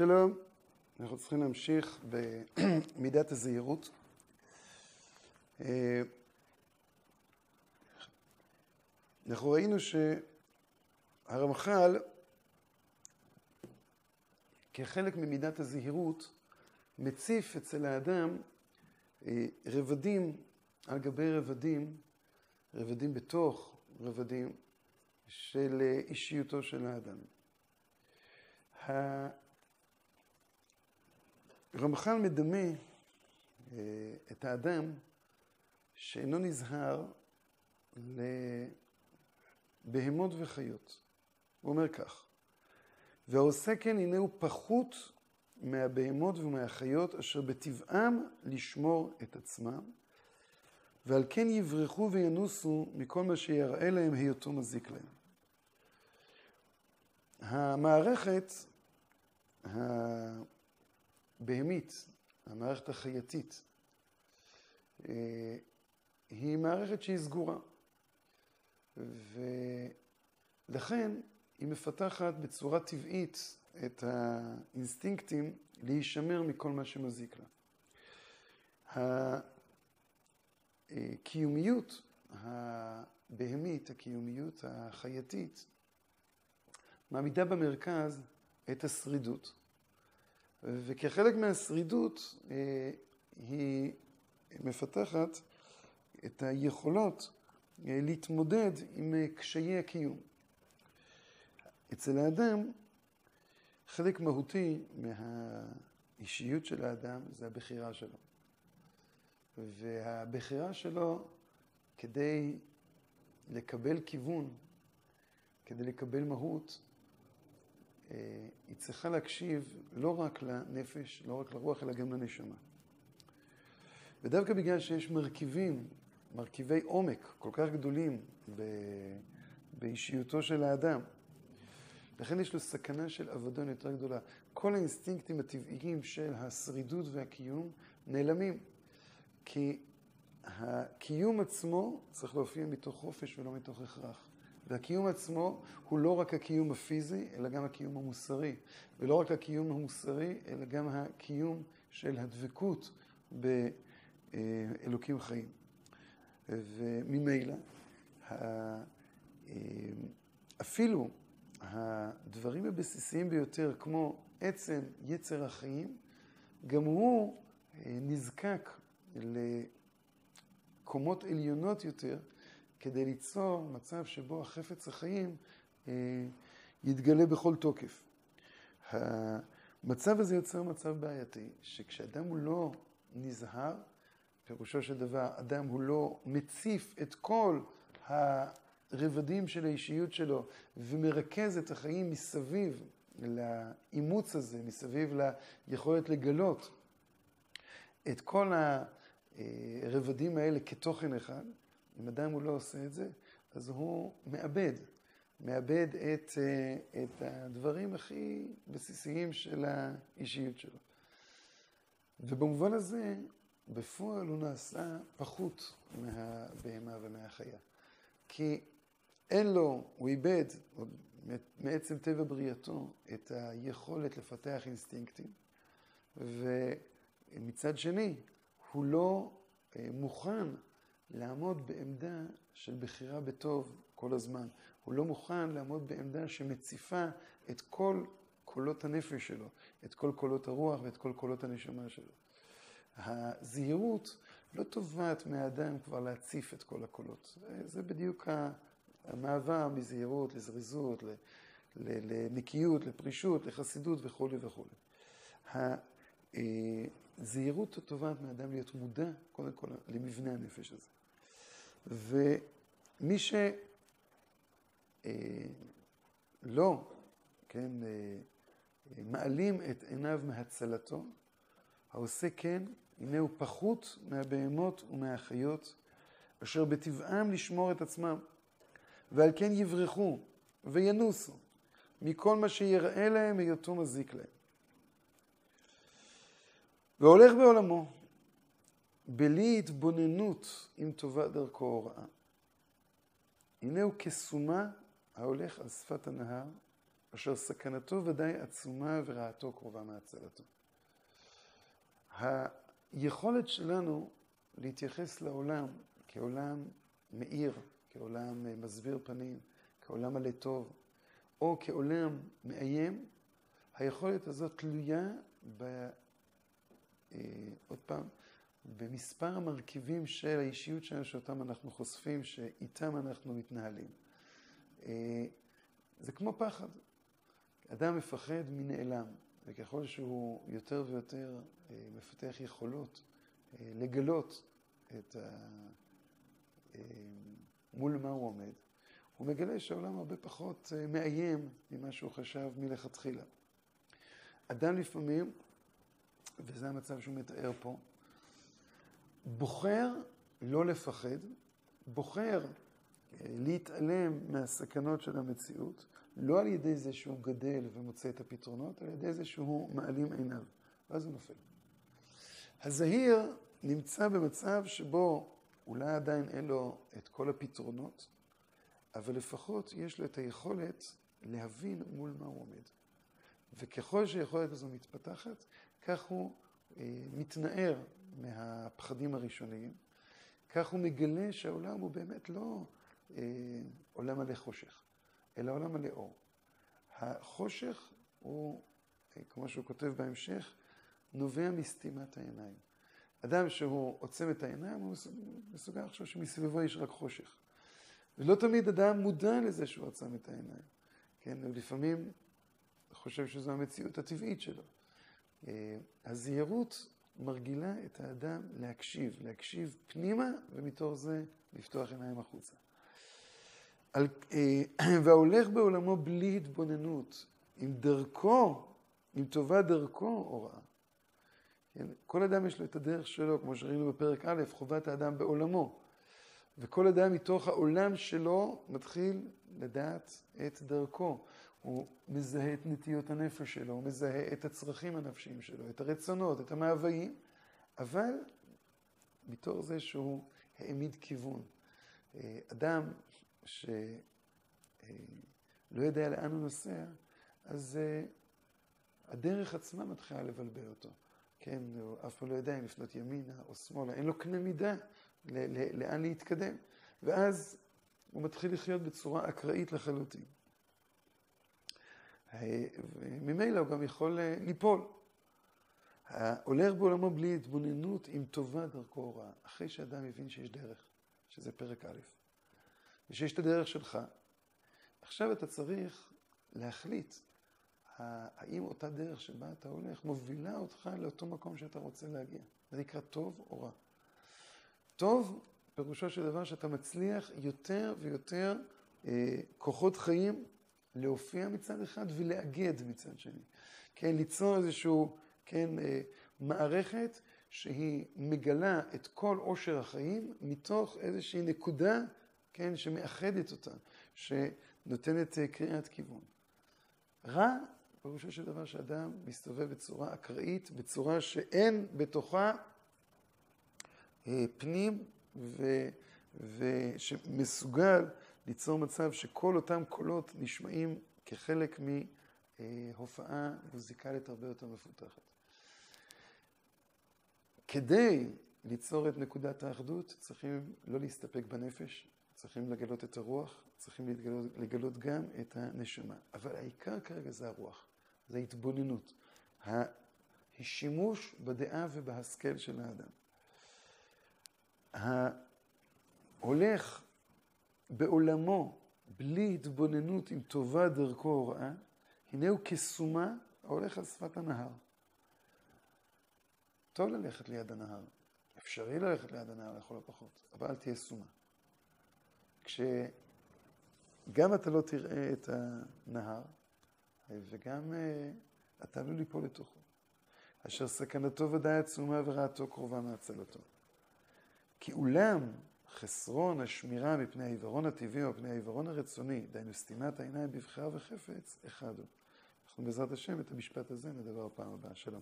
שלום, אנחנו צריכים להמשיך במידת הזהירות. אנחנו ראינו שהרמח"ל, כחלק ממידת הזהירות, מציף אצל האדם אה, רבדים על גבי רבדים, רבדים בתוך רבדים של אה, אישיותו של האדם. הרמח"ל מדמה אה, את האדם שאינו נזהר לבהמות וחיות. הוא אומר כך: והעושה כן הנה הוא פחות מהבהמות ומהחיות אשר בטבעם לשמור את עצמם, ועל כן יברחו וינוסו מכל מה שיראה להם היותו מזיק להם. המערכת הבהמית, המערכת החייתית, אה, היא מערכת שהיא סגורה. ולכן היא מפתחת בצורה טבעית את האינסטינקטים להישמר מכל מה שמזיק לה. הקיומיות הבהמית, הקיומיות החייתית, מעמידה במרכז את השרידות. וכחלק מהשרידות אה, היא מפתחת את היכולות אה, להתמודד עם אה, קשיי הקיום. אצל האדם, חלק מהותי מהאישיות של האדם זה הבחירה שלו. והבחירה שלו כדי לקבל כיוון, כדי לקבל מהות, היא צריכה להקשיב לא רק לנפש, לא רק לרוח, אלא גם לנשמה. ודווקא בגלל שיש מרכיבים, מרכיבי עומק כל כך גדולים ב... באישיותו של האדם, לכן יש לו סכנה של אבדון יותר גדולה. כל האינסטינקטים הטבעיים של השרידות והקיום נעלמים. כי הקיום עצמו צריך להופיע מתוך חופש ולא מתוך הכרח. והקיום עצמו הוא לא רק הקיום הפיזי, אלא גם הקיום המוסרי. ולא רק הקיום המוסרי, אלא גם הקיום של הדבקות באלוקים חיים. וממילא, אפילו הדברים הבסיסיים ביותר, כמו עצם יצר החיים, גם הוא נזקק לקומות עליונות יותר, כדי ליצור מצב שבו החפץ החיים אה, יתגלה בכל תוקף. המצב הזה יוצר מצב בעייתי, שכשאדם הוא לא נזהר, פירושו של דבר, אדם הוא לא מציף את כל הרבדים של האישיות שלו ומרכז את החיים מסביב לאימוץ הזה, מסביב ליכולת לגלות את כל הרבדים האלה כתוכן אחד, אם אדם הוא לא עושה את זה, אז הוא מאבד, מאבד את, אה, את הדברים הכי בסיסיים של האישיות שלו. ובמובן הזה, בפועל הוא נעשה פחות מהבהמה ומהחיה. כי אין לו, הוא איבד, מעצם טבע בריאתו, את היכולת לפתח אינסטינקטים, ומצד שני, הוא לא אה, מוכן לעמוד בעמדה של בחירה בטוב כל הזמן. הוא לא מוכן לעמוד בעמדה שמציפה את כל קולות הנפש שלו, את כל קולות הרוח ואת כל קולות הנשמה שלו. הזהירות לא תובעת מהאדם כבר להציף את כל הקולות. זה בדיוק המעבר מזהירות לזריזות, לנקיות, לפרישות, לחסידות וכולי וכולי. הזהירות תובעת מהאדם להיות מודע קודם כל למבנה הנפש הזה. ומי שלא, אה, כן, אה, מעלים את עיניו מהצלתו, העושה כן, הנה הוא פחות מהבהמות ומהחיות, אשר בטבעם לשמור את עצמם, ועל כן יברחו וינוסו מכל מה שיראה להם היותו מזיק להם. והולך בעולמו, בלי התבוננות אם טובה דרכו או רעה. הנה הוא כסומה ההולך על שפת הנהר, אשר סכנתו ודאי עצומה ורעתו קרובה מהצלתו. היכולת שלנו להתייחס לעולם כעולם מאיר, כעולם מסביר פנים, כעולם מלא טוב, או כעולם מאיים, היכולת הזאת תלויה ב... אה, עוד פעם, במספר המרכיבים של האישיות שלנו שאותם אנחנו חושפים, שאיתם אנחנו מתנהלים. אה, זה כמו פחד. אדם מפחד מנעלם, וככל שהוא יותר ויותר אה, מפתח יכולות לגלות את ה... מול מה הוא עומד, הוא מגלה שהעולם הרבה פחות מאיים ממה שהוא חשב מלכתחילה. אדם לפעמים, וזה המצב שהוא מתאר פה, בוחר לא לפחד, בוחר אה, להתעלם מהסכנות של המציאות, לא על ידי זה שהוא גדל ומוצא את הפתרונות, על ידי זה שהוא מעלים עיניו, ואז הוא נופל. הזהיר נמצא במצב שבו אולי עדיין אין לו את כל הפתרונות, אבל לפחות יש לו את היכולת להבין מול מה הוא עומד. וככל שהיכולת הזו מתפתחת, כך הוא אה, מתנער מהפחדים הראשוניים, כך הוא מגלה שהעולם הוא באמת לא אה, עולם מלא חושך, אלא עולם מלא אור. החושך הוא, אה, כמו שהוא כותב בהמשך, נובע מסתימת העיניים. אדם שהוא עוצם את העיניים, הוא מסוגל לחשוב שמסביבו יש רק חושך. ולא תמיד אדם מודע לזה שהוא עצם את העיניים. כן, ולפעמים חושב שזו המציאות הטבעית שלו. אה, הזהירות מרגילה את האדם להקשיב, להקשיב פנימה, ומתוך זה לפתוח עיניים החוצה. על, אה, וההולך בעולמו בלי התבוננות, עם דרכו, עם טובה דרכו הוראה. כן? כל אדם יש לו את הדרך שלו, כמו שראינו בפרק א', חובת האדם בעולמו. וכל אדם מתוך העולם שלו מתחיל לדעת את דרכו. הוא מזהה את נטיות הנפש שלו, הוא מזהה את הצרכים הנפשיים שלו, את הרצונות, את המאוויים, אבל מתוך זה שהוא העמיד כיוון. אה, אדם שלא אה, יודע לאן הוא נוסע, אז אה, הדרך עצמה מתחילה לבלבל אותו. כן, הוא אף פעם לא יודע אם לפנות ימינה או שמאלה, אין לו קנה מידה לאן להתקדם. ואז הוא מתחיל לחיות בצורה אקראית לחלוטין. וממילא הוא גם יכול אה, ליפול. הולך בעולמו בלי התבוננות עם טובה דרכו הוראה, אחרי שאדם מבין שיש דרך, שזה פרק א', ושיש את הדרך שלך. עכשיו אתה צריך להחליט האם אותה דרך שבה אתה הולך מובילה אותך לאותו מקום שאתה רוצה להגיע. זה נקרא טוב או רע. טוב, פירושו של דבר שאתה מצליח יותר ויותר אה, כוחות חיים להופיע מצד אחד ולאגד מצד שני. כן, ליצור איזשהו, כן, אה, מערכת שהיא מגלה את כל עושר החיים מתוך איזושהי נקודה, כן, שמאחדת אותה, שנותנת אה, קריאת כיוון. רע, פירושו של דבר שאדם מסתובב בצורה אקראית, בצורה שאין בתוכה אה, פנים ו, ושמסוגל ליצור מצב שכל אותם קולות נשמעים כחלק מהופעה מוזיקלית הרבה יותר מפותחת. כדי ליצור את נקודת האחדות צריכים לא להסתפק בנפש, צריכים לגלות את הרוח, צריכים לגלות, לגלות גם את הנשמה. אבל העיקר כרגע זה הרוח, זה ההתבוננות, השימוש בדעה ובהשכל של האדם. ההולך בעולמו בלי התבוננות עם טובה דרכו הוראה, הנה הוא כסומה ההולך על שפת הנהר. טוב ללכת ליד הנהר, אפשרי ללכת ליד הנהר לכל הפחות, אבל אל תהיה סומה. כשגם אתה לא תראה את הנהר, וגם אה, אתה עלול ליפול לתוכו. אשר סכנתו ודאי עצומה ורעתו קרובה מהצלתו. כי אולם חסרון השמירה מפני העיוורון הטבעי או מפני העיוורון הרצוני, דהיינו סתימת העיניים בבחירה וחפץ, אחד הוא. אנחנו בעזרת השם את המשפט הזה נדבר בפעם הבאה. שלום.